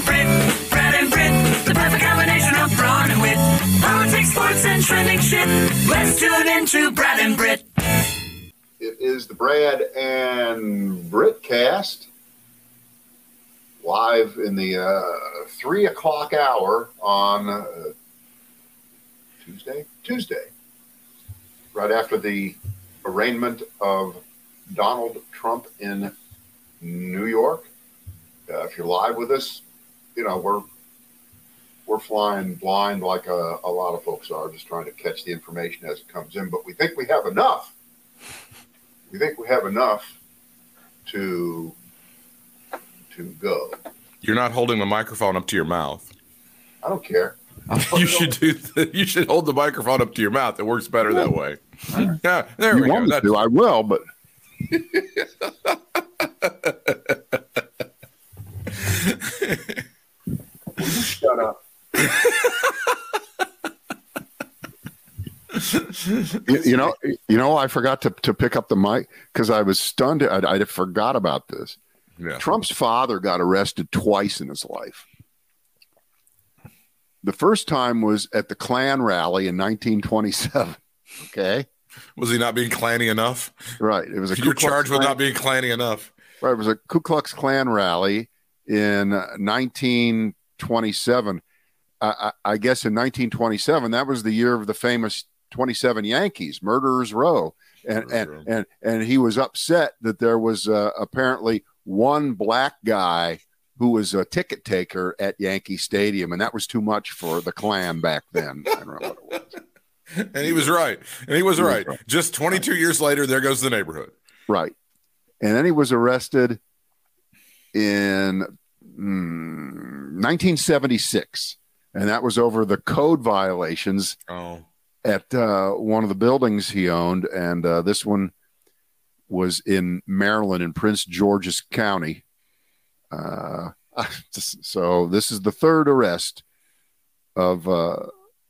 and Brit, Brad and Brit, the perfect combination of brawn and wit. Politics, sports, and trending shit. Let's tune into Brad and Brit. It is the Brad and Brit cast live in the uh, three o'clock hour on uh, Tuesday. Tuesday, right after the arraignment of Donald Trump in New York. Uh, if you're live with us, you know we're we're flying blind like a, a lot of folks are, just trying to catch the information as it comes in. But we think we have enough. We think we have enough to to go. You're not holding the microphone up to your mouth. I don't care. you should do. The, you should hold the microphone up to your mouth. It works better that way. Yeah, there you we want go. me to, I will, but shut up. you, know, you know, I forgot to, to pick up the mic because I was stunned. I'd, I'd forgot about this. Yeah. Trump's father got arrested twice in his life. The first time was at the Klan rally in 1927. Okay. Was he not being clanny enough? Right. It was a You're charged Klan- with not being clanny enough. Right. It was a Ku Klux Klan rally in 19 27. I, I, I guess in 1927, that was the year of the famous 27 Yankees, Murderers Row. And, and, and, and he was upset that there was uh, apparently one black guy who was a ticket taker at Yankee Stadium. And that was too much for the Klan back then. I don't know what it was and he was right. And he was, he right. was right. Just 22 right. years later, there goes the neighborhood. Right. And then he was arrested in mm, 1976. And that was over the code violations Oh, at uh, one of the buildings he owned. And uh, this one was in Maryland in Prince George's County. Uh, so this is the third arrest of uh,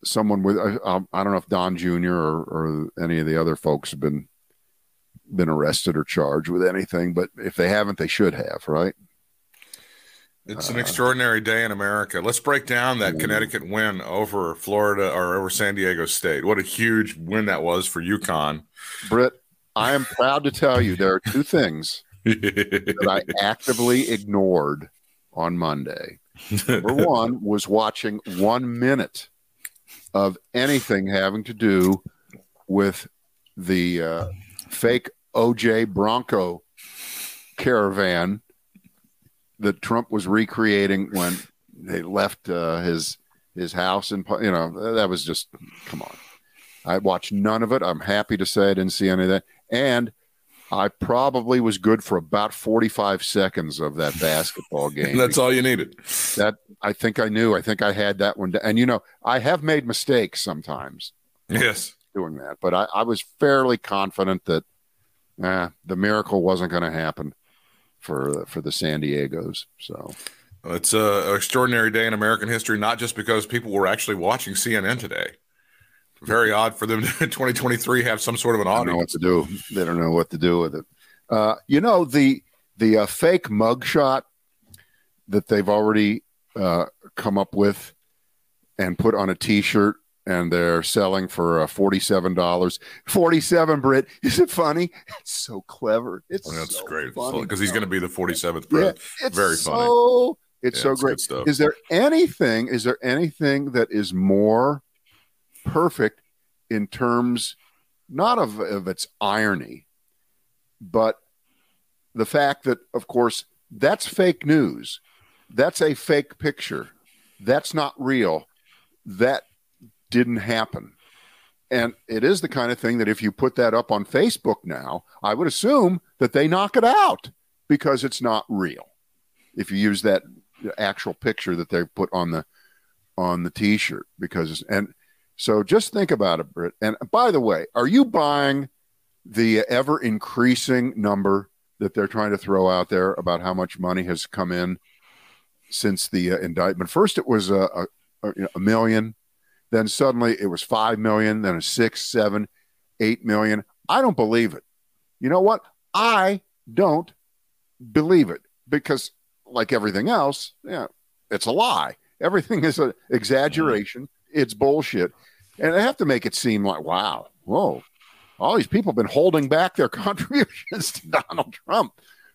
someone with, uh, um, I don't know if Don Jr. or, or any of the other folks have been been arrested or charged with anything, but if they haven't, they should have, right? It's an extraordinary day in America. Let's break down that Connecticut win over Florida or over San Diego State. What a huge win that was for UConn. Britt, I am proud to tell you there are two things that I actively ignored on Monday. Number one was watching one minute of anything having to do with the uh, fake OJ Bronco caravan that Trump was recreating when they left uh, his his house and you know that was just come on. I watched none of it. I'm happy to say I didn't see any of that, and I probably was good for about 45 seconds of that basketball game. That's all you needed. that I think I knew. I think I had that one. And you know, I have made mistakes sometimes Yes. doing that, but I, I was fairly confident that eh, the miracle wasn't going to happen for for the San Diego's. So It's a, an extraordinary day in American history, not just because people were actually watching CNN today. Very odd for them to in 2023 have some sort of an I don't know what to do. They don't know what to do with it. Uh, you know the the uh, fake mugshot that they've already uh, come up with and put on a T-shirt, and they're selling for uh, forty-seven dollars. Forty-seven, Brit. Is it funny? It's so clever. It's Well, that's so great because he's going to be the 47th Yeah, it's Very funny. So, it's Yeah, so it's great. stuff. Is there anything? Is there anything that is more perfect in terms not of, of its irony, but the fact that, of course, that's fake news. That's a fake picture. That's not real. That didn't happen. And it is the kind of thing that if you put that up on Facebook now, I would assume that they knock it out because it's not real. If you use that actual picture that they put on the on the t-shirt because and so just think about it, Britt. And by the way, are you buying the ever increasing number that they're trying to throw out there about how much money has come in since the uh, indictment? First, it was a, a, a, million, then suddenly it was five million, then a six, seven, eight million. I don't believe it. You know what? I don't believe it because, like everything else, yeah, it's a lie. Everything is an exaggeration. It's bullshit. And they have to make it seem like, wow, whoa, all these people have been holding back their contributions to Donald Trump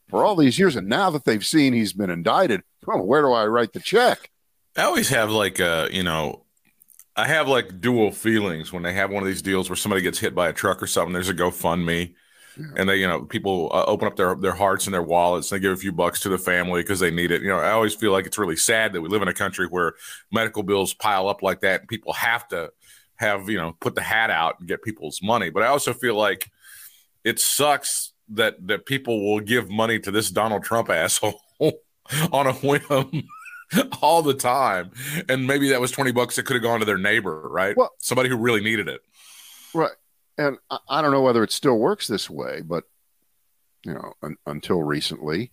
for all these years. And now that they've seen he's been indicted, well, where do I write the check? I always have like a, you know, I have like dual feelings when they have one of these deals where somebody gets hit by a truck or something. There's a GoFundMe, yeah. and they, you know, people uh, open up their their hearts and their wallets. And they give a few bucks to the family because they need it. You know, I always feel like it's really sad that we live in a country where medical bills pile up like that, and people have to have you know put the hat out and get people's money. But I also feel like it sucks that that people will give money to this Donald Trump asshole on a whim all the time. And maybe that was 20 bucks that could have gone to their neighbor, right? Well, Somebody who really needed it. Right. And I don't know whether it still works this way, but, you know, un- until recently,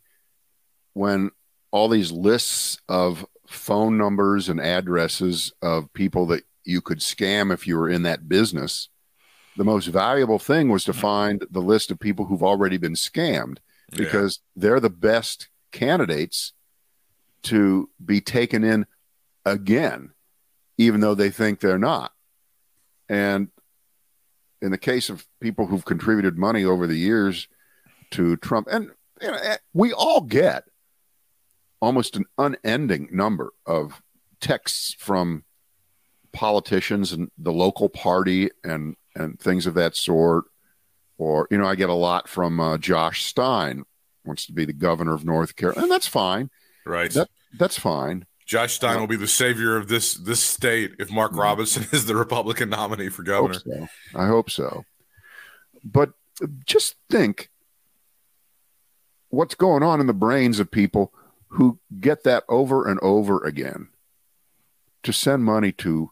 when all these lists of phone numbers and addresses of people that you could scam if you were in that business, the most valuable thing was to find the list of people who've already been scammed because yeah. they're the best candidates to be taken in again, even though they think they're not. And in the case of people who've contributed money over the years to Trump, and you know, eh, we all get almost an unending number of texts from politicians and the local party and and things of that sort. Or you know, I get a lot from uh, Josh Stein, wants to be the governor of North Carolina, and that's fine. Right. That, that's fine. Josh Stein will be the savior of this this state if Mark mm-hmm. Robinson is the Republican nominee for governor. I hope so. I hope so. But just think what's going on in the brains of people who get that over and over again to send money to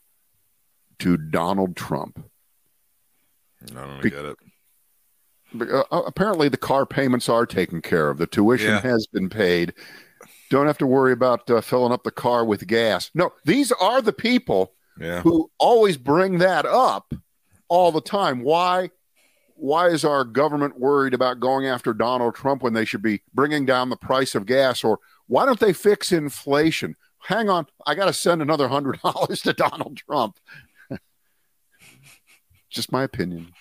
to Donald Trump. I don't Be- get it. Uh, apparently, the car payments are taken care of. The tuition yeah. has been paid don't have to worry about uh, filling up the car with gas. No, these are the people yeah. who always bring that up all the time. Why? Why is our government worried about going after Donald Trump when they should be bringing down the price of gas? Or why don't they fix inflation? Hang on, I got to send another hundred dollars to Donald Trump. Just my opinion.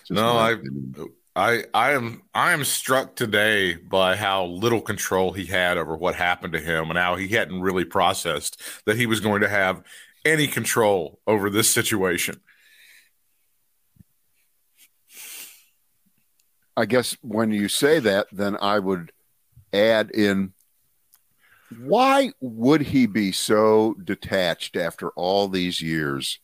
Just no, I opinion. I I am I am struck today by how little control he had over what happened to him and how he hadn't really processed that he was going to have any control over this situation. I guess when you say that, then I would add in why would he be so detached after all these years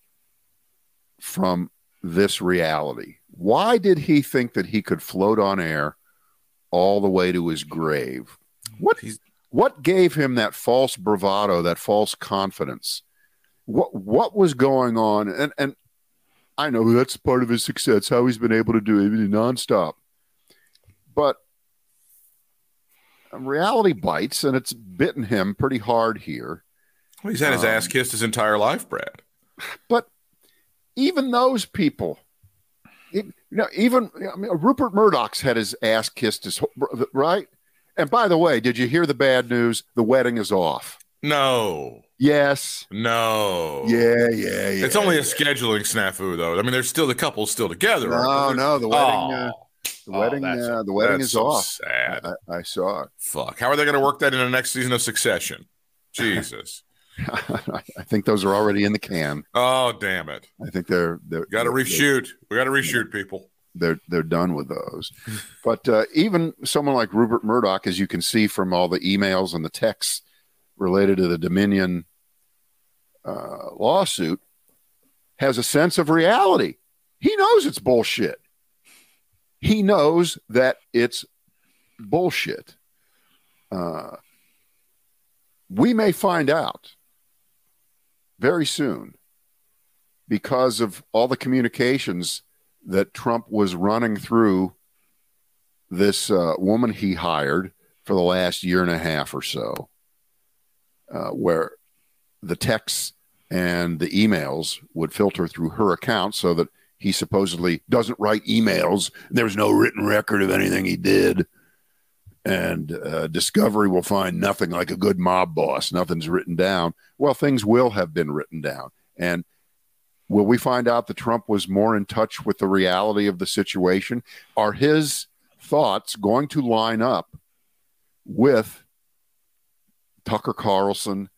from this reality? Why did he think that he could float on air all the way to his grave? What what gave him that false bravado, that false confidence? What what was going on? And and I know that's part of his success, how he's been able to do it nonstop. But reality bites, and it's bitten him pretty hard here. Well, he's had his um, ass kissed his entire life, Brad. But even those people you know, even I mean, Rupert Murdoch's had his ass kissed, his right. And by the way, did you hear the bad news? The wedding is off. No. Yes. No. Yeah, yeah, yeah. It's only a scheduling snafu, though. I mean, there's still the couple's still together. No, no, the wedding. Oh. Uh, the wedding. Oh, uh, the wedding is so off. Sad. I, I saw it. Fuck. How are they going to work that in the next season of Succession? Jesus. I think those are already in the can. Oh damn it! I think they're they're got to reshoot. We got to reshoot people. They're they're done with those. but uh, even someone like Rupert Murdoch, as you can see from all the emails and the texts related to the Dominion uh, lawsuit, has a sense of reality. He knows it's bullshit. He knows that it's bullshit. Uh, we may find out very soon because of all the communications that Trump was running through this uh, woman he hired for the last year and a half or so, uh, where the texts and the emails would filter through her account so that he supposedly doesn't write emails. There's no written record of anything he did. And uh, Discovery will find nothing like a good mob boss. Nothing's written down. Well, things will have been written down. And will we find out that Trump was more in touch with the reality of the situation? Are his thoughts going to line up with Tucker Carlson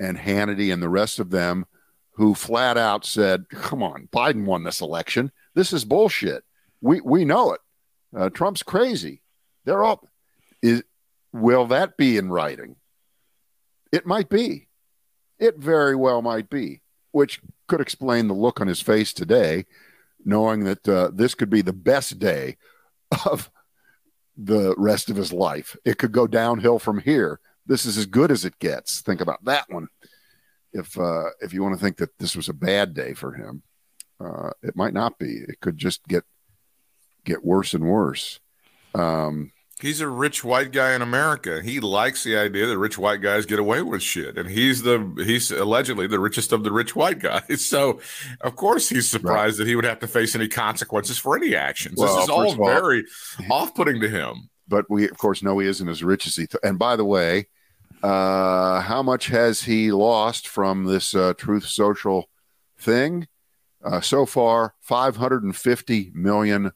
and Hannity and the rest of them who flat out said, come on, Biden won this election. This is bullshit. We, we know it. Uh, Trump's crazy. They're all. Is, will that be in writing? It might be. It very well might be, which could explain the look on his face today, knowing that uh, this could be the best day of the rest of his life. It could go downhill from here. This is as good as it gets. Think about that one if uh, if you want to think that this was a bad day for him, uh, it might not be. It could just get get worse and worse. Um, he's a rich white guy in America. He likes the idea that rich white guys get away with shit, and he's the he's allegedly the richest of the rich white guys. So, of course, he's surprised right. that he would have to face any consequences for any actions. Well, this is all, all very off-putting to him. But we, of course, know he isn't as rich as he. Th- and by the way, uh, how much has he lost from this uh, Truth Social thing? Uh, so far, $550 million.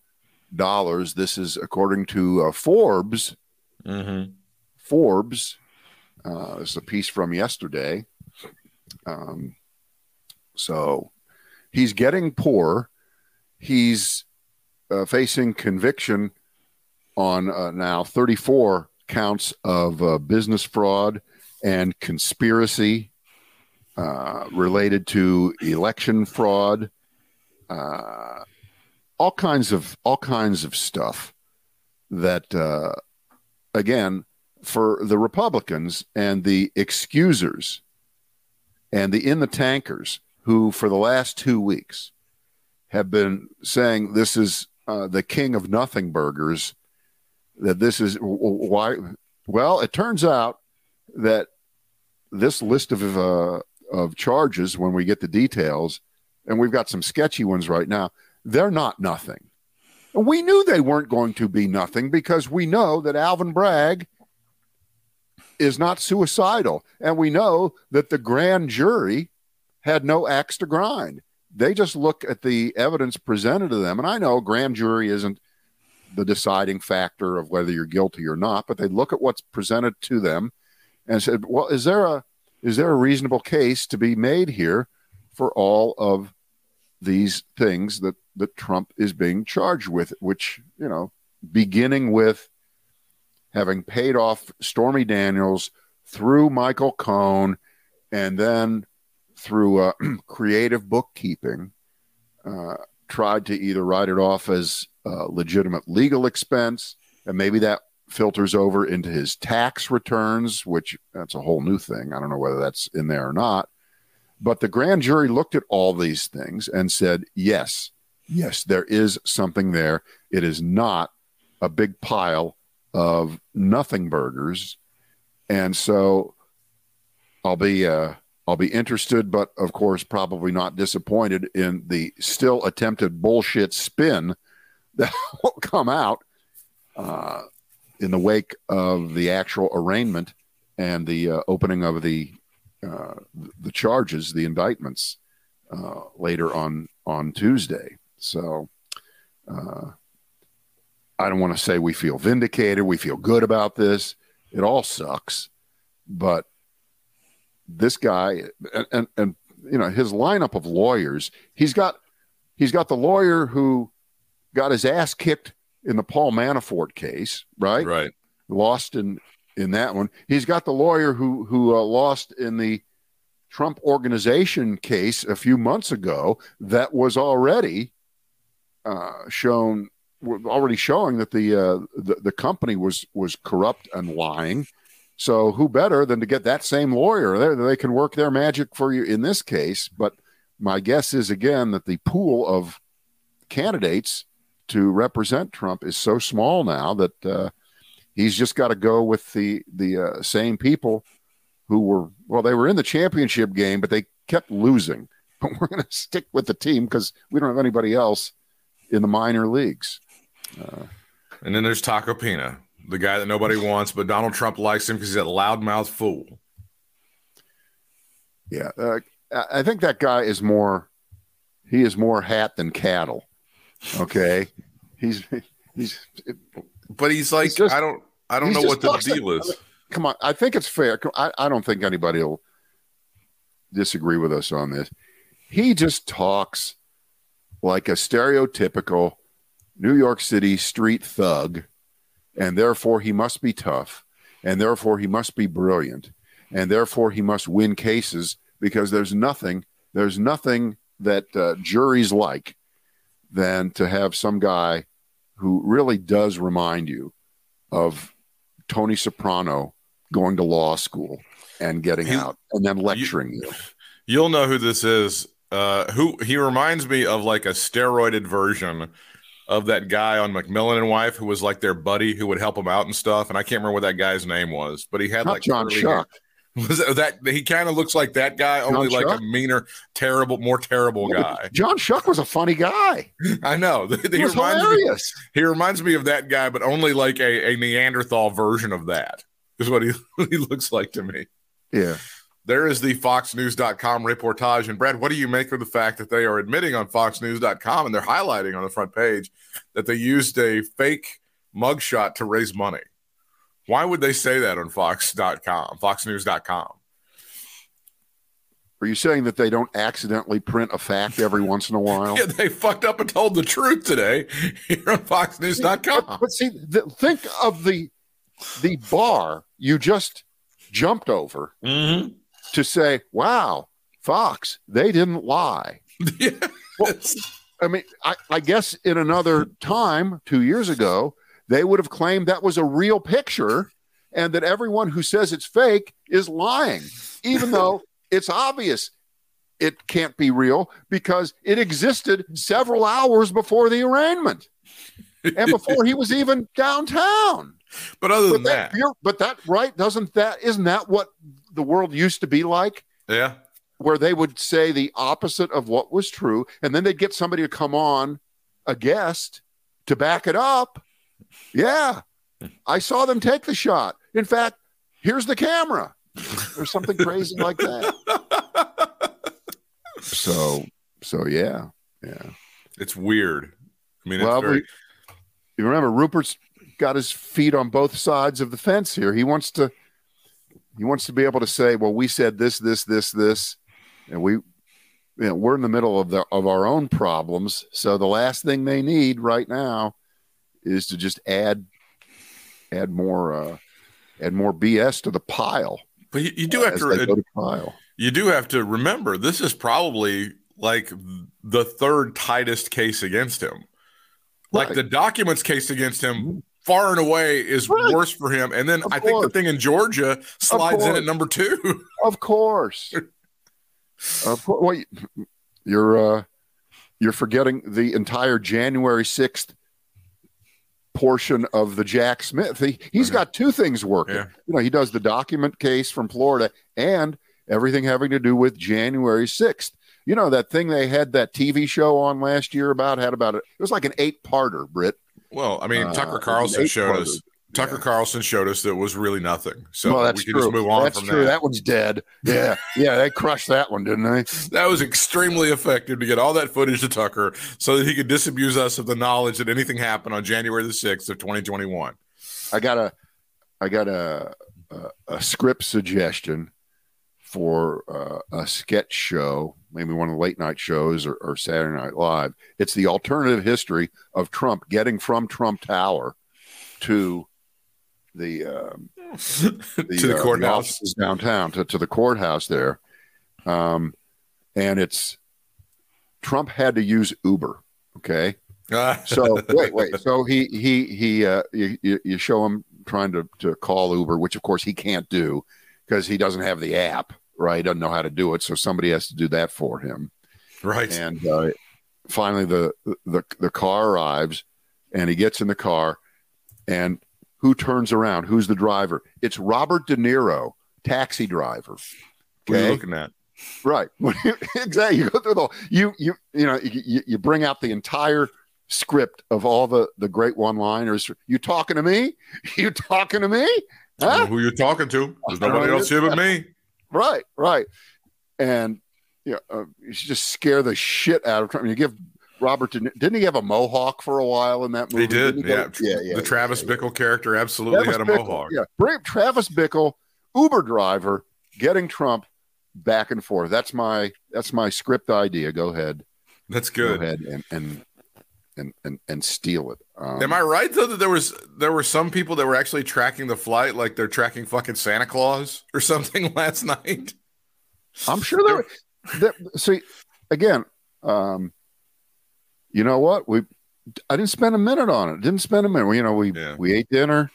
This is according to uh, Forbes. Mm-hmm. Forbes. Uh, this is a piece from yesterday. Um, so he's getting poor. He's uh, facing conviction on uh, now 34 counts of uh, business fraud and conspiracy uh, related to election fraud, uh, all kinds of all kinds of stuff that uh, again for the Republicans and the excusers and the in the tankers who for the last two weeks have been saying this is uh, the king of nothing burgers that this is why. Well, it turns out that this list of uh, of charges, when we get the details, and we've got some sketchy ones right now, they're not nothing. We knew they weren't going to be nothing because we know that Alvin Bragg is not suicidal, and we know that the grand jury had no axe to grind. They just look at the evidence presented to them, and I know grand jury isn't the deciding factor of whether you're guilty or not, but they look at what's presented to them and said, "Well, is there a is there a reasonable case to be made here for all of these things that that Trump is being charged with?" Which you know, beginning with having paid off Stormy Daniels through Michael Cohen, and then through uh, creative bookkeeping, uh, tried to either write it off as uh, legitimate legal expense, and maybe that filters over into his tax returns, which that's a whole new thing. I don't know whether that's in there or not. But the grand jury looked at all these things and said, yes, yes, there is something there. It is not a big pile of nothing burgers. And so I'll be uh, I'll be interested, but of course, probably not disappointed in the still attempted bullshit spin that will come out uh, in the wake of the actual arraignment and the uh, opening of the uh, the charges, the indictments uh, later on on Tuesday. So uh, I don't want to say we feel vindicated, we feel good about this. It all sucks, but this guy and, and, and you know his lineup of lawyers, he's got he's got the lawyer who got his ass kicked in the Paul Manafort case, right? Right. Lost in in that one. He's got the lawyer who who uh, lost in the Trump organization case a few months ago that was already uh, shown already showing that the, uh, the the company was was corrupt and lying. So who better than to get that same lawyer? They, they can work their magic for you in this case. But my guess is again that the pool of candidates to represent Trump is so small now that uh, he's just got to go with the the uh, same people who were well they were in the championship game but they kept losing but we're going to stick with the team because we don't have anybody else in the minor leagues uh, and then there's Tacopina the guy that nobody wants, but Donald Trump likes him because he's a loudmouth fool. Yeah, uh, I think that guy is more. He is more hat than cattle. Okay, he's he's. But he's like, He's just- I don't, I don't know what the deal is. Come on, I think it's fair. I, I don't think anybody will disagree with us on this. He just talks like a stereotypical New York City street thug, and therefore he must be tough, and therefore he must be brilliant, and therefore he must win cases because there's nothing, there's nothing that uh, juries like than to have some guy who really does remind you of Tony Soprano going to law school and getting out and then lecturing you. You'll know who this is. Uh, who he reminds me of like a steroided version of that guy on McMillan and Wife who was like their buddy who would help him out and stuff. And I can't remember what that guy's name was, but he had Not like John Schuck. Was that, that he kind of looks like that guy, only like a meaner, terrible, more terrible guy. John Schuck was a funny guy. I know. He he was reminds me, hilarious. he reminds me of that guy, but only like a, a Neanderthal version of that is what he, he looks like to me. Yeah. There is the FoxNews.com reportage. And Brad, what do you make of the fact that they are admitting on FoxNews.com and they're highlighting on the front page that they used a fake mugshot to raise money? Why would they say that on Fox.com, FoxNews.com? Are you saying that they don't accidentally print a fact every once in a while? Yeah, they fucked up and told the truth today here on FoxNews.com. But, but see, the, think of the the bar you just jumped over Mhm. To say, "Wow, Fox, they didn't lie." Yeah. I mean, I, I guess in another time, two years ago, they would have claimed that was a real picture and that everyone who says it's fake is lying, even though it's obvious it can't be real because it existed several hours before the arraignment and before he was even downtown. But other than But that, that, but that right doesn't that isn't that what the world used to be like? yeah. where they would say the opposite of what was true, and then they'd get somebody to come on, a guest, to back it up. Yeah, I saw them take the shot. In fact, here's the camera, or something crazy like that. So, so yeah, yeah. It's weird. I mean, it's Well, very, we- You remember, Rupert's got his feet on both sides of the fence here. He wants to, he wants to be able to say, "Well, we said this, this, this, this," and we, you know, we're in the middle of the of our own problems. So the last thing they need right now is to just add, add more, uh, add more BS to the pile. but you, you do have to to trial. you do have to remember this is probably like the third tightest case against him. Like Right. the documents case against him far and away is Right. worse for him. And then Of I think the thing in Georgia slides in at number two. Of course. of course. Well, you- you're uh, you're forgetting the entire January sixth portion of the Jack Smith. He he's Mhm. got two things working. Yeah. You know, he does the document case from Florida and everything having to do with January sixth. You know that thing they had that TV show on last year about had about it. It was like an eight parter, Brit. Well, I mean, Uh, Tucker Carlson showed eight-parter. us. Tucker Yeah. Carlson showed us that it was really nothing. So well, that's we can true. just move on that's from true. that. That one's dead. Yeah, yeah, they crushed that one, didn't they? That was extremely effective to get all that footage to Tucker so that he could disabuse us of the knowledge that anything happened on January the 6th of 2021. I got a, I got a, a, a script suggestion for uh, a sketch show, maybe one of the late night shows or, or Saturday Night Live. It's the alternative history of Trump getting from Trump Tower to the um, to the uh, courthouse. downtown to, to the courthouse there, um, and it's Trump had to use Uber. Okay, so wait, wait. So he he he uh, you, you you show him trying to to call Uber, which of course he can't do because he doesn't have the app. Right, he doesn't know how to do it, so somebody has to do that for him. right. And uh, finally, the the the car arrives, and he gets in the car, and who turns around? Who's the driver? It's Robert De Niro, taxi driver. What are you Okay, looking at? right. exactly. You go through the you you you know you, you- you bring out the entire script of all the the great one liners. You talking to me? You talking to me? I don't know Huh? who you're talking to? There's nobody else here but me. Right, right. And you know, uh, you just scare the shit out of Trump. You give Robert De didn't he have a mohawk for a while in that movie? He did. Didn't Yeah. yeah, yeah. The Travis yeah. Bickle character absolutely Travis had a Bickle, mohawk. Yeah, bring Travis Bickle, Uber driver, getting Trump back and forth. That's my that's my script idea. Go ahead, That's good. go ahead, and and and and, and steal it. Um, Am I right though that there was there were some people that were actually tracking the flight like they're tracking fucking Santa Claus or something last night? I'm sure there. there see, again, um, you know what? We I didn't spend a minute on it. Didn't spend a minute. You know, we Yeah. we ate dinner,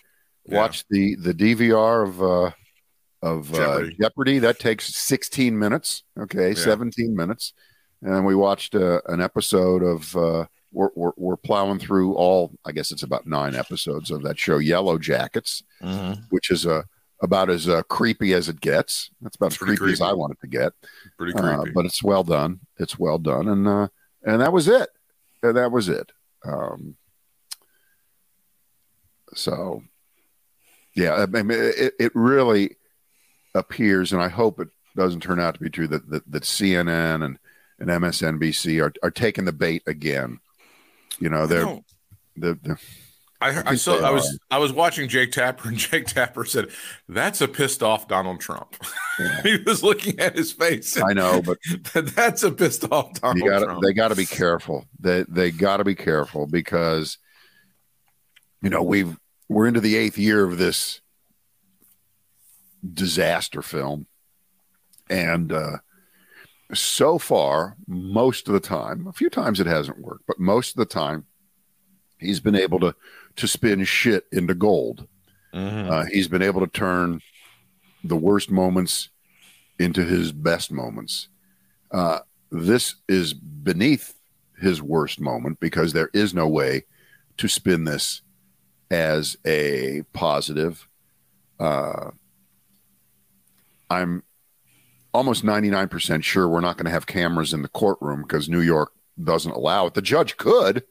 Yeah. watched the the DVR of uh, of Jeopardy. Uh, Jeopardy. That takes 16 minutes. Okay, Yeah. 17 minutes, and then we watched uh, an episode of. Uh, we're, we're, we're plowing through all. I guess it's about nine episodes of that show, Yellow Jackets, which is uh, about as uh, creepy as it gets. That's about as Pretty creepy, as. I want it to get. Pretty Uh, creepy. but it's well done. It's well done, and uh, and that was it. And that was it. Um, so, yeah, I mean, it, it really appears, and I hope it doesn't turn out to be true that that, that CNN and and MSNBC are are taking the bait again. You know, they're No, the, the I, I saw I was I was watching Jake Tapper and Jake Tapper said that's a pissed off Donald Trump. Yeah. he was looking at his face. I know, but that's a pissed off Donald you gotta, Trump. they got to be careful. They they got to be careful because you know we've we're into the eighth year of this disaster film, and uh, so far, most of the time, a few times it hasn't worked, but most of the time, he's been able to to spin shit into gold. Mhm. Uh, he's been able to turn the worst moments into his best moments. Uh, this is beneath his worst moment because there is no way to spin this as a positive. Uh, I'm almost 99% sure we're not going to have cameras in the courtroom because New York doesn't allow it. The judge could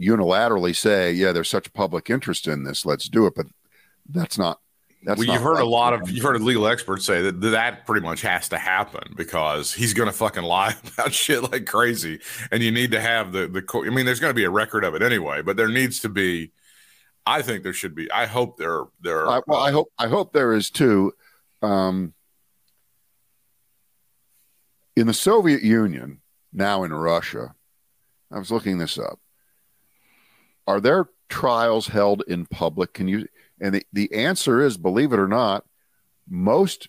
unilaterally say, yeah, there's such public interest in this, let's do it. But that's not. That's well, you've heard a lot of you've heard legal experts say that that pretty much has to happen because he's going to fucking lie about shit like crazy, and you need to have the the. I mean, there's going to be a record of it anyway, but there needs to be. I think there should be. I hope there there. I, well, I hope I hope there is too. Um, in the Soviet Union, now in Russia, I was looking this up. Are there trials held in public? Can you? And the, the answer is, believe it or not, most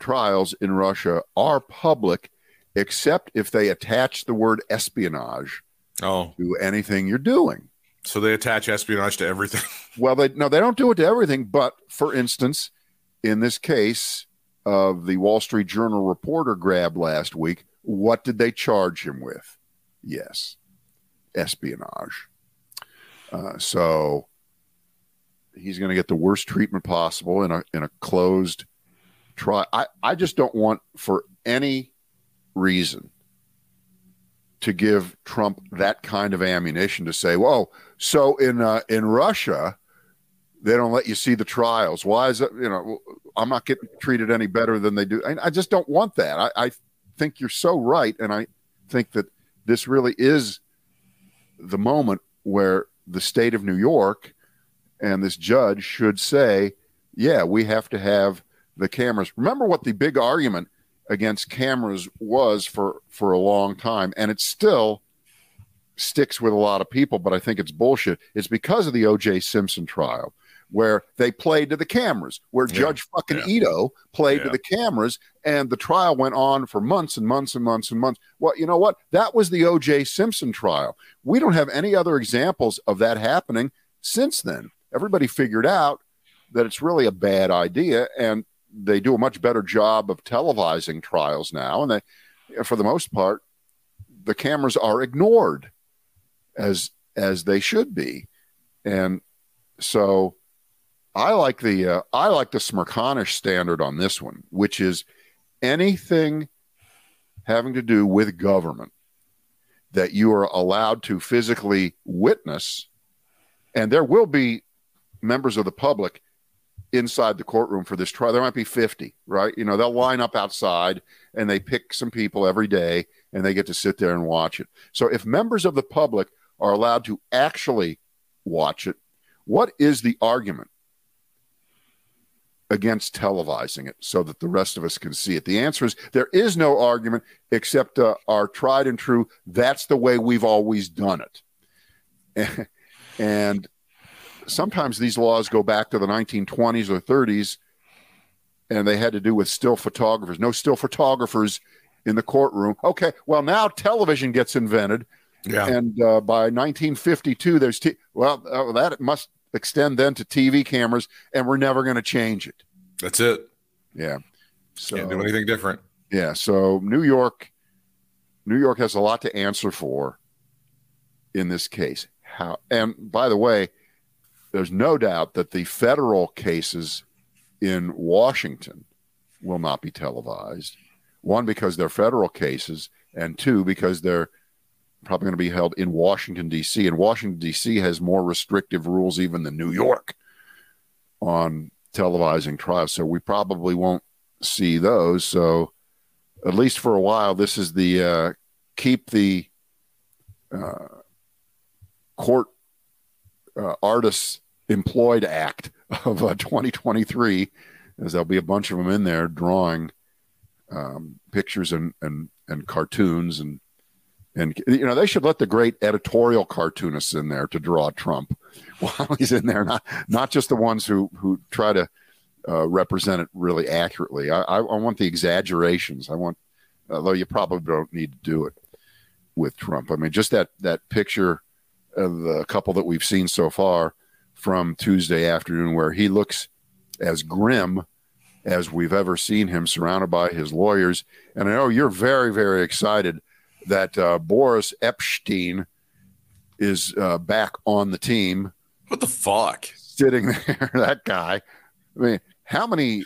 trials in Russia are public, except if they attach the word espionage oh, to anything you're doing. so they attach espionage to everything. Well, they no, they don't do it to everything. But for instance, in this case of the Wall Street Journal reporter grab last week, what did they charge him with? Yes, espionage. Uh, so he's going to get the worst treatment possible in a in a closed trial. I, I just don't want for any reason to give Trump that kind of ammunition to say, "Whoa, so in uh, in Russia, they don't let you see the trials. Why is it? You know, I'm not getting treated any better than they do. I, I just don't want that. I, I think you're so right, and I think that this really is the moment where the state of New York and this judge should say, "Yeah, we have to have the cameras." Remember what the big argument against cameras was for for a long time, and it still sticks with a lot of people, but I think it's bullshit. It's because of the O.J. Simpson trial, where they played to the cameras, where Yeah. Judge fucking Yeah. Ito played to the cameras, and the trial went on for months and months and months and months. Well, you know what? That was the O.J. Simpson trial. We don't have any other examples of that happening since then. Everybody figured out that it's really a bad idea, and they do a much better job of televising trials now, and they, for the most part, the cameras are ignored as as they should be, and so I like the uh, I like the Smerconish standard on this one, which is anything having to do with government that you are allowed to physically witness, and there will be members of the public inside the courtroom for this trial. There might be 50, right? You know, they'll line up outside and they pick some people every day and they get to sit there and watch it. So if members of the public are allowed to actually watch it, what is the argument against televising it so that the rest of us can see it? The answer is there is no argument except uh, our tried and true, that's the way we've always done it. and sometimes these laws go back to the 1920s or 30s and they had to do with still photographers. No still photographers in the courtroom. Okay, well now television gets invented, yeah. and uh, by 1952 there's t- well uh, that must extend then to TV cameras, and we're never going to change it. That's it. Yeah. So, Can't do anything different. Yeah. So New York, New York has a lot to answer for in this case. How and by the way, there's no doubt that the federal cases in Washington will not be televised. One, because they're federal cases, and two, because they're probably going to be held in Washington, D.C. And Washington, D.C. has more restrictive rules even than New York on televising trials. So we probably won't see those. So at least for a while, this is the uh, keep the uh, court uh, artists employed act of uh, 2023 as there'll be a bunch of them in there drawing um, pictures and, and and cartoons and and you know they should let the great editorial cartoonists in there to draw Trump while he's in there, not not just the ones who who try to uh, represent it really accurately. I, I, want the exaggerations. I want, although you probably don't need to do it with Trump. I mean, just that that picture of the couple that we've seen so far from Tuesday afternoon, where he looks as grim as we've ever seen him, surrounded by his lawyers. And I know you're very, very excited that uh, Boris Epshteyn is uh, back on the team. What the fuck? Sitting there, that guy. I mean, how many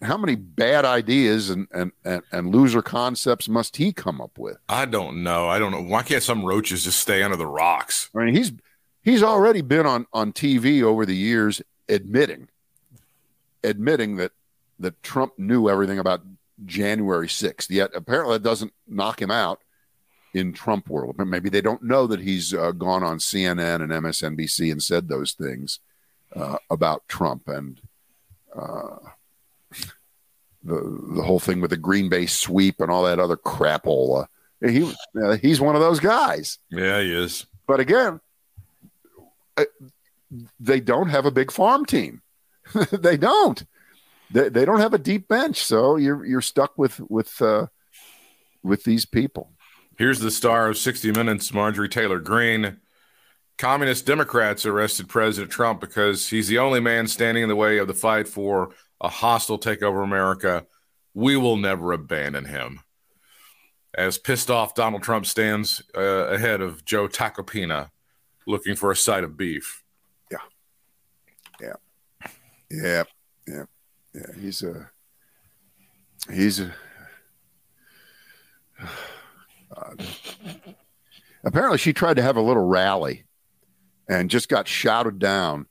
how many bad ideas and, and, and, and, loser concepts must he come up with? I don't know. I don't know. Why can't some roaches just stay under the rocks? I mean, he's he's already been on, on TV over the years admitting admitting that that Trump knew everything about January 6th. Yet apparently that doesn't knock him out in Trump world. Maybe they don't know that he's uh, gone on CNN and MSNBC and said those things uh, about Trump and uh, the the whole thing with the Green Bay sweep and all that other crapola. He he's one of those guys. Yeah, he is. But again, uh, they don't have a big farm team. they don't. They, they don't have a deep bench, so you're you're stuck with with uh, with these people. Here's the star of 60 Minutes, Marjorie Taylor Greene. Communist Democrats arrested President Trump because he's the only man standing in the way of the fight for a hostile takeover America. We will never abandon him. As pissed off Donald Trump stands uh, ahead of Joe Tacopina looking for a side of beef. Yeah. Yeah. Yeah. Yeah. Yeah. He's a, he's a, apparently she tried to have a little rally and just got shouted down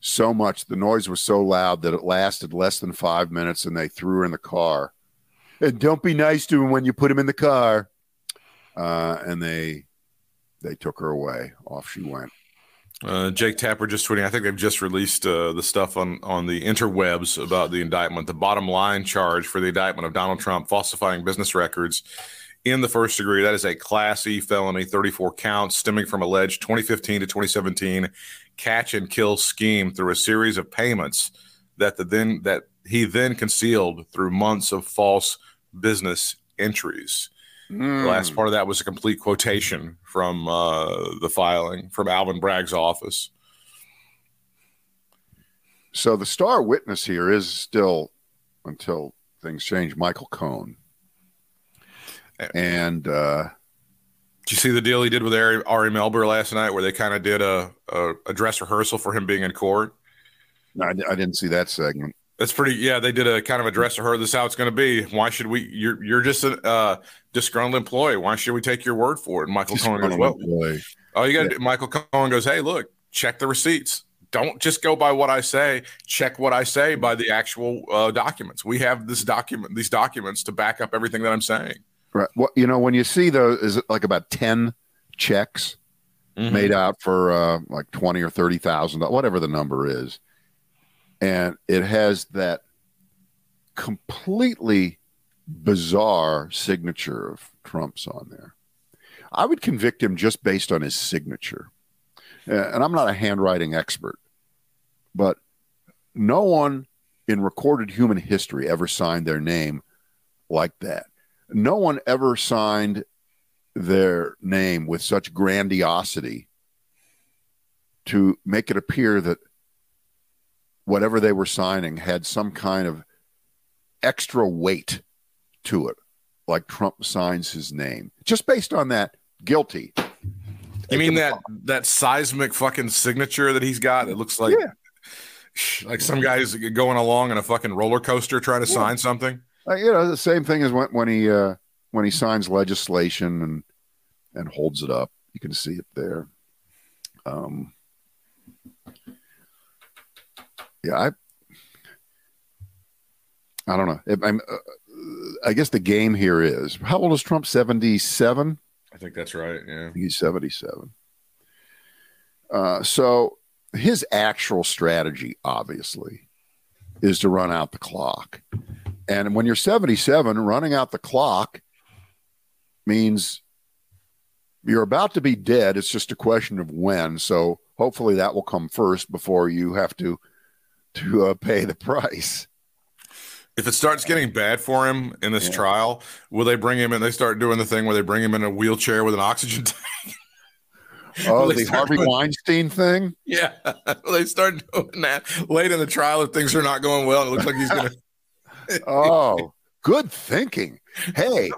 so much. The noise was so loud that it lasted less than five minutes and they threw her in the car. And don't be nice to him when you put him in the car. Uh, and they they took her away. Off she went. Uh, Jake Tapper just tweeting. I think they've just released uh, the stuff on on the interwebs about the indictment. The bottom line charge for the indictment of Donald Trump falsifying business records in the first degree. That is a Class E felony, 34 counts, stemming from alleged 2015 to 2017 catch and kill scheme through a series of payments that the then that he then concealed through months of false business entries. Mm. The last part of that was a complete quotation from uh, the filing from Alvin Bragg's office. So the star witness here is still, until things change, Michael Cohen. And uh, did you see the deal he did with Ari, Ari Melber last night, where they kind of did a, a, a dress rehearsal for him being in court? No, I, I, didn't see that segment. That's pretty. Yeah, they did a kind of address to her. This is how it's going to be. Why should we? You're you're just a uh, disgruntled employee. Why should we take your word for it? And Michael Cohen goes, well, Boy. oh, you got to Yeah. do. Michael Cohen goes, hey, look, check the receipts. Don't just go by what I say. Check what I say by the actual uh, documents. We have this document, these documents to back up everything that I'm saying. Right. Well, you know, when you see those, is it like about 10 checks Mm-hmm. made out for uh, like 20 or 30,000, whatever the number is. And it has that completely bizarre signature of Trump's on there. I would convict him just based on his signature. Uh, and I'm not a handwriting expert, but no one in recorded human history ever signed their name like that. No one ever signed their name with such grandiosity to make it appear that whatever they were signing had some kind of extra weight to it, like Trump signs his name. Just based on that, guilty. You mean that that seismic fucking signature that he's got? It looks like Yeah. like some guys going along on a fucking roller coaster trying to sign something. Uh, you know, the same thing as when, when he uh, when he signs legislation and and holds it up. You can see it there. Um, yeah, I I don't know. If I'm, uh, I guess the game here is how old is Trump? Seventy seven. I think that's right. Yeah. He's 77. Uh, so his actual strategy, obviously, is to run out the clock. And when you're 77, running out the clock means you're about to be dead. It's just a question of when. So hopefully that will come first before you have to to uh, pay the price. If it starts getting bad for him in this Yeah. trial, will they bring him in? They start doing the thing where they bring him in a wheelchair with an oxygen tank. Oh, the Harvey doing- Weinstein thing. yeah. They start doing that late in the trial if things are not going well. It looks like he's going to. Oh, good thinking. Hey,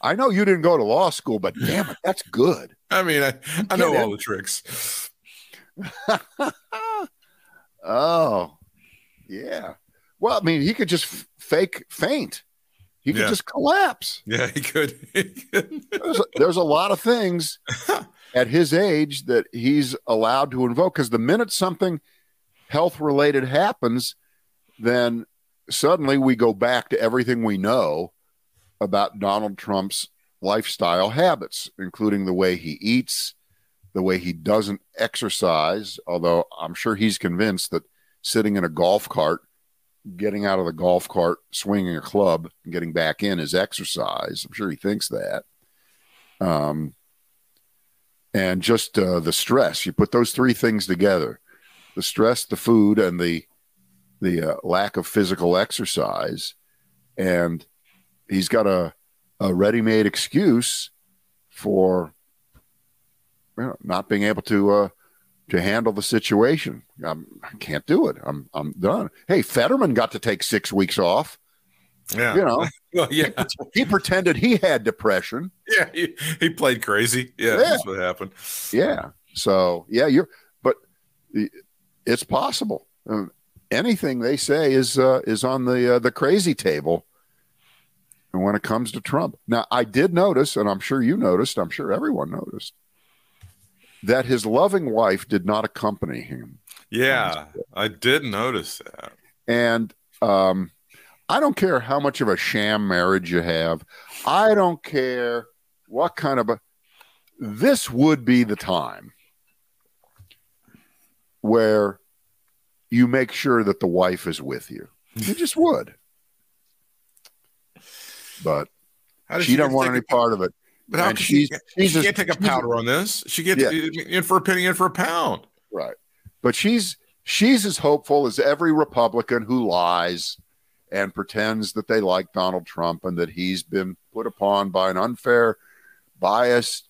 I know you didn't go to law school, but damn it, that's good. I mean, I, I know all the tricks. oh, yeah. Well, I mean, he could just f- fake faint. He could Yeah. just collapse. Yeah, he could. He could. There's a, there's a lot of things at his age that he's allowed to invoke because the minute something health related happens, then suddenly we go back to everything we know about Donald Trump's lifestyle habits, including the way he eats, the way he doesn't exercise. Although I'm sure he's convinced that sitting in a golf cart, getting out of the golf cart, swinging a club, and getting back in is exercise. I'm sure he thinks that. Um, and just uh, the stress. You put those three things together: the stress, the food, and the the uh, lack of physical exercise, and he's got a a ready-made excuse for you know, not being able to uh, to handle the situation. I'm, I can't do it. I'm I'm done. Hey, Fetterman got to take six weeks off. Yeah. You know, Well, yeah. he pretended he had depression. Yeah. He, he played crazy. Yeah, Yeah. That's what happened. Yeah. So yeah, you're. But it's possible. Um, anything they say is uh, is on the uh, the crazy table. And when it comes to Trump, now I did notice, and I'm sure you noticed. I'm sure everyone noticed that his loving wife did not accompany him. Yeah. I did notice that. And um, I don't care how much of a sham marriage you have. I don't care what kind of a. This would be the time where you make sure that the wife is with you. You just would. But How does she don't want any a- part of it. But how and can she, she's- she can't just- take a powder on this? She gets Yeah. in for a penny, in for a pound. Right. But she's she's as hopeful as every Republican who lies and pretends that they like Donald Trump and that he's been put upon by an unfair, biased,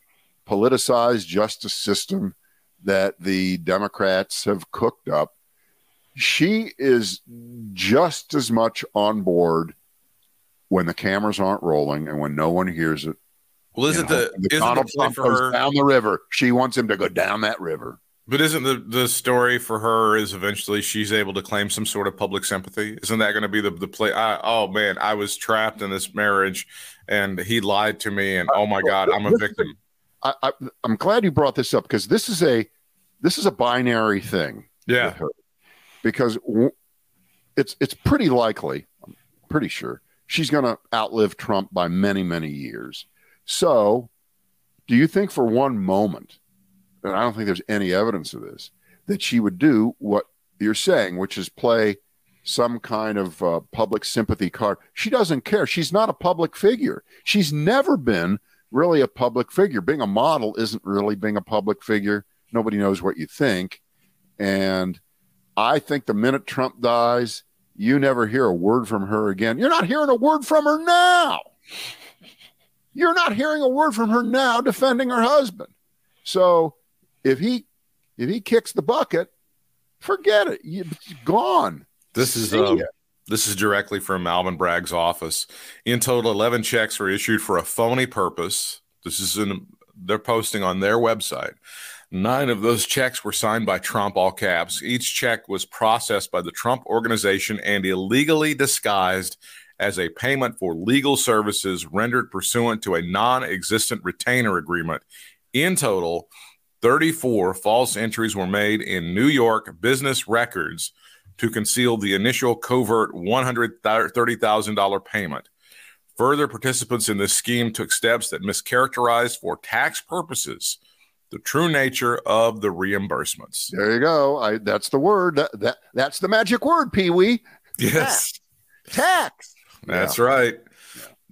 politicized justice system that the Democrats have cooked up. She is just as much on board when the cameras aren't rolling and when no one hears it. Well, is You know, the when is it Donald the play Trump for her? down the river? She wants him to go down that river. But isn't the the story for her is eventually she's able to claim some sort of public sympathy? Isn't that going to be the the play? I, oh man, I was trapped in this marriage, and he lied to me, and oh my god, I'm a victim. I, I, I'm glad you brought this up because this is a this is a binary thing. Yeah, with her. Because it's it's pretty likely, I'm pretty sure she's going to outlive Trump by many many years. So, do you think for one moment, and I don't think there's any evidence of this, that she would do what you're saying, which is play some kind of uh, public sympathy card? She doesn't care. She's not a public figure. She's never been really a public figure. Being a model isn't really being a public figure. Nobody knows what you think. And I think the minute Trump dies, you never hear a word from her again. You're not hearing a word from her now. You're not hearing a word from her now defending her husband. So if he if he kicks the bucket, forget it. You, it's gone. This is See um, this is directly from Alvin Bragg's office. In total, eleven checks were issued for a phony purpose. This is in they're posting on their website. Nine of those checks were signed by Trump, all caps. Each check was processed by the Trump organization and illegally disguised as a payment for legal services rendered pursuant to a non existent retainer agreement. In total, 34 false entries were made in New York business records to conceal the initial covert $130,000 payment. Further participants in this scheme took steps that mischaracterized for tax purposes the true nature of the reimbursements. There you go. I that's the word. That, that that's the magic word, Pee Wee. Yes, Tax. that's right.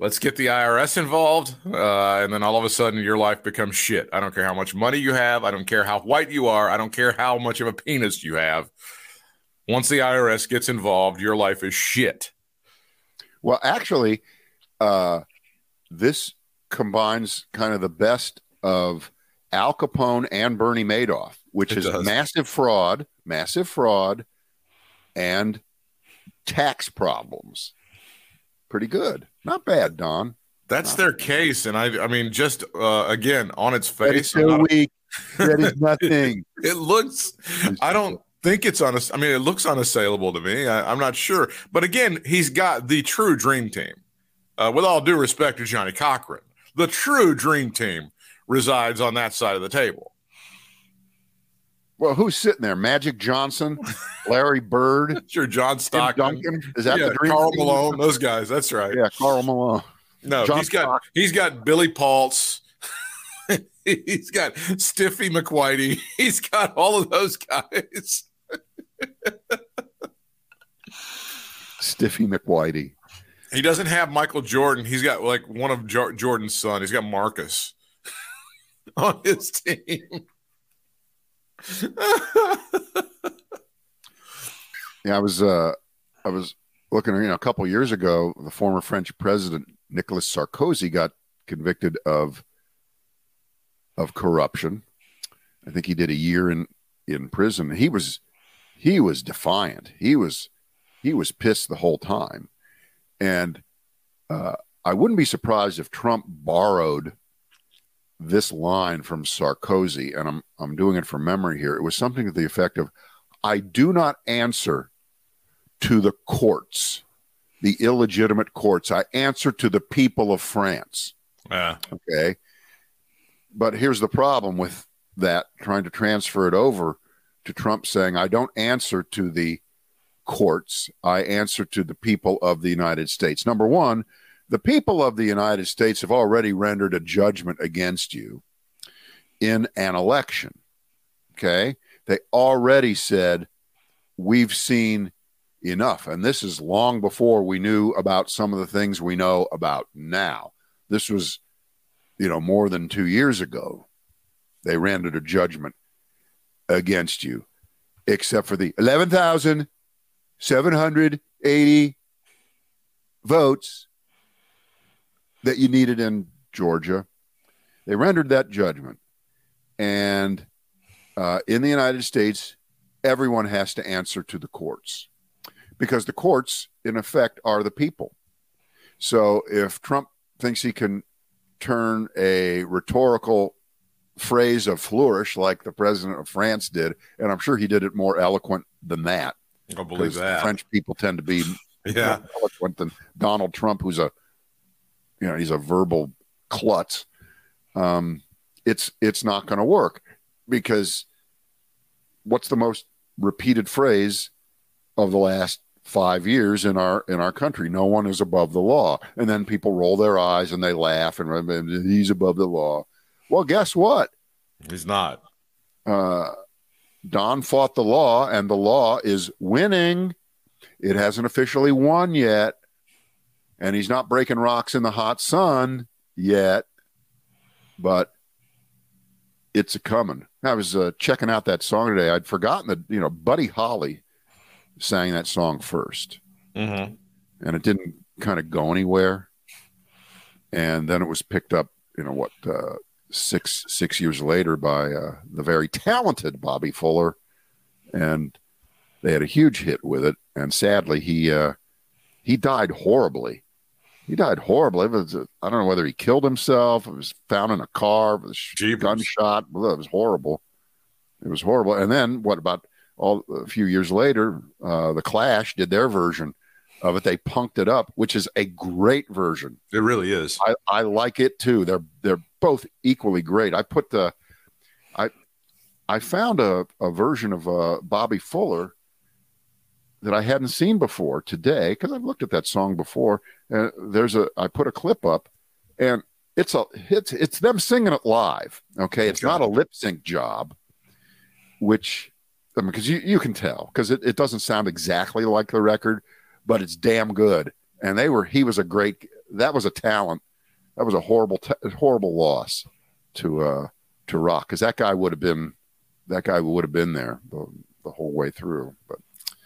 Let's get the IRS involved, uh, and then all of a sudden your life becomes shit. I don't care how much money you have. I don't care how white you are. I don't care how much of a penis you have. Once the IRS gets involved, your life is shit. Well, actually, uh, this combines kind of the best of Al Capone and Bernie Madoff, which It is does. massive fraud, massive fraud, and tax problems. Pretty good. Not bad, Don. That's their case, and I, I mean, just uh, again on its face, so not- weak. That is nothing. it looks. I don't think it's on. I mean, it looks unassailable to me. I, I'm not sure, but again, he's got the true dream team. Uh, with all due respect to Johnnie Cochran, the true dream team resides on that side of the table. Well, who's sitting there? Magic Johnson, Larry Bird, Sure, John Tim Stockton, Duncan. Is that yeah, the dream Karl team? Malone, those guys. That's right. Yeah, Karl Malone. No, John he's got he's got Billy Paltz. he's got Stiffy McWhitey. He's got all of those guys. Stiffy McWhitey. He doesn't have Michael Jordan. He's got like one of jo- Jordan's son. He's got Marcus on his team. Yeah, I was uh I was looking, you know, a couple years ago, the former French president Nicolas Sarkozy got convicted of of corruption. I think he did a year in in prison. He was he was defiant. He was he was pissed the whole time. And uh, I wouldn't be surprised if Trump borrowed this line from Sarkozy, and I'm I'm doing it from memory here. It was something to the effect of, "I do not answer to the courts, the illegitimate courts. I answer to the people of France." Yeah. Okay. But here's the problem with that trying to transfer it over to Trump saying, I don't answer to the courts, I answer to the people of the United States. Number one, the people of the United States have already rendered a judgment against you in an election. Okay. They already said, We've seen enough. And this is long before we knew about some of the things we know about now. This was you know, more than two years ago, they rendered a judgment against you, except for the 11,780 votes that you needed in Georgia. They rendered that judgment. And uh, in the United States, everyone has to answer to the courts because the courts, in effect, are the people. So if Trump thinks he can turn a rhetorical phrase of flourish like the president of France did, and I'm sure he did it more eloquent than that. I believe that. French people tend to be yeah. more eloquent than Donald Trump, who's a you know he's a verbal klutz. Um, it's it's not going to work because what's the most repeated phrase of the last five years in our in our country? No one is above the law, and then people roll their eyes and they laugh and he's above the law. Well, guess what? He's not. Uh, Don fought the law, and the law is winning. It hasn't officially won yet, and he's not breaking rocks in the hot sun yet, but it's a coming. I was uh, checking out that song today. I'd forgotten that you know Buddy Holly sang that song 1st mm-hmm. and it didn't kind of go anywhere. And then it was picked up, you know, what uh, six six years later by uh, the very talented Bobby Fuller, and they had a huge hit with it. And sadly, he uh, he died horribly. He died horribly. It was, I don't know whether he killed himself. It was found in a car. It was Jeepers. gunshot. It was horrible. It was horrible. And then what about all a few years later? Uh, the Clash did their version of it. They punked it up, which is a great version. It really is. I, I like it too. They're they're both equally great. I put the I I found a, a version of uh, Bobby Fuller that I hadn't seen before today because I've looked at that song before. And there's a I put a clip up, and it's a it's it's them singing it live. Okay, it's not a lip sync job, which I mean because you you can tell because it, it doesn't sound exactly like the record, but it's damn good. And they were he was a great that was a talent. That was a horrible horrible loss to uh to rock because that guy would have been that guy would have been there the, the whole way through. But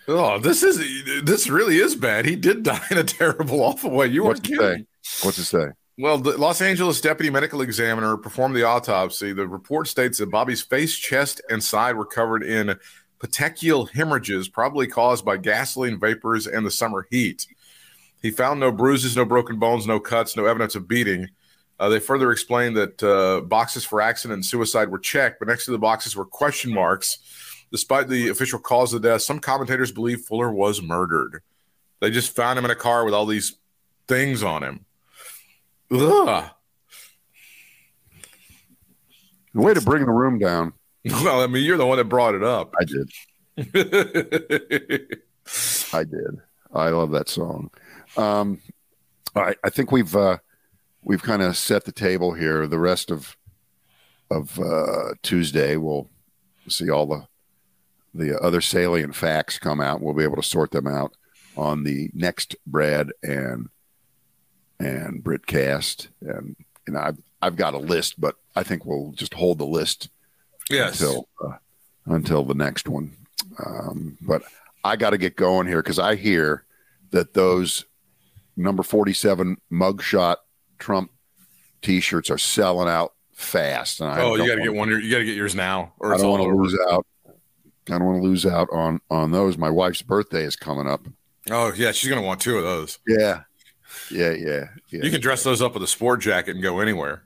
Oh, this is this really is bad. He did die in a terrible, awful way. You what's it kidding. say? What's it say? Well, the Los Angeles deputy medical examiner performed the autopsy. The report states that Bobby's face, chest, and side were covered in petechial hemorrhages, probably caused by gasoline vapors and the summer heat. He found no bruises, no broken bones, no cuts, no evidence of beating. Uh, they further explained that uh, boxes for accident and suicide were checked, but next to the boxes were question marks. Despite the official cause of death, some commentators believe Fuller was murdered. They just found him in a car with all these things on him. Ugh. Way to bring the room down. Well, I mean, you're the one that brought it up. I did. I did. I love that song. Um, right, I think we've uh, we've kind of set the table here. The rest of of uh, Tuesday, we'll see all the the other salient facts come out. We'll be able to sort them out on the next Brad and and Britt cast. And you know, I've I've got a list, but I think we'll just hold the list yes. until uh, until the next one. Um, but I got to get going here because I hear that those number forty-seven mugshot Trump T-shirts are selling out fast. And I Oh, you got to get one. You got to get yours now, or I don't want to lose out. I don't want to lose out on on those. My wife's birthday is coming up. Oh, yeah, she's gonna want two of those. Yeah, yeah, yeah, yeah. You can dress those up with a sport jacket and go anywhere.